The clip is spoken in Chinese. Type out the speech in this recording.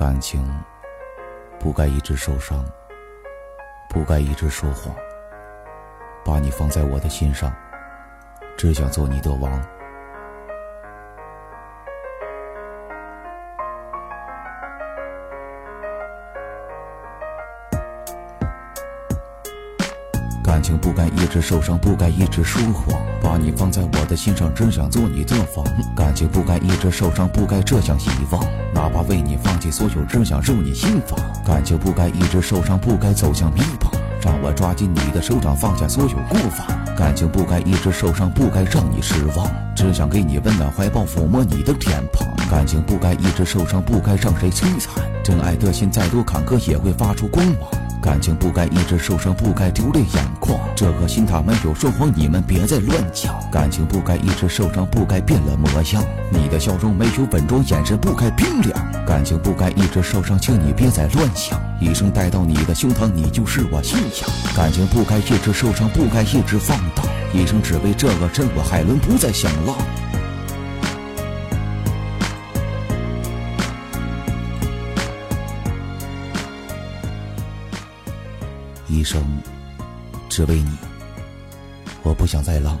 感情不该一直受伤，不该一直说谎。把你放在我的心上，只想做你的王。感情不该一直受伤，不该一直说谎。把你放在我的心上，只想做你的王。感情不该一直受伤，不该这样遗忘。爸爸为你放弃所有，只想入你心房。感情不该一直受伤，不该走向迷茫。让我抓紧你的手掌，放下所有过往。感情不该一直受伤，不该让你失望。只想给你温暖怀抱，抚摸你的脸庞。感情不该一直受伤，不该让谁摧残。真爱的心再多坎坷，也会发出光芒。感情不该一直受伤，不该流泪眼眶这颗心它没有说谎，你们别再乱讲。感情不该一直受伤，不该变了模样。你的笑容没有稳重，眼神不该冰凉。感情不该一直受伤，请你别再乱想。一生带到你的胸膛，你就是我信仰。感情不该一直受伤，不该一直放荡。一生只为这个人，我海伦不再想浪。一生只为你，我不想再浪。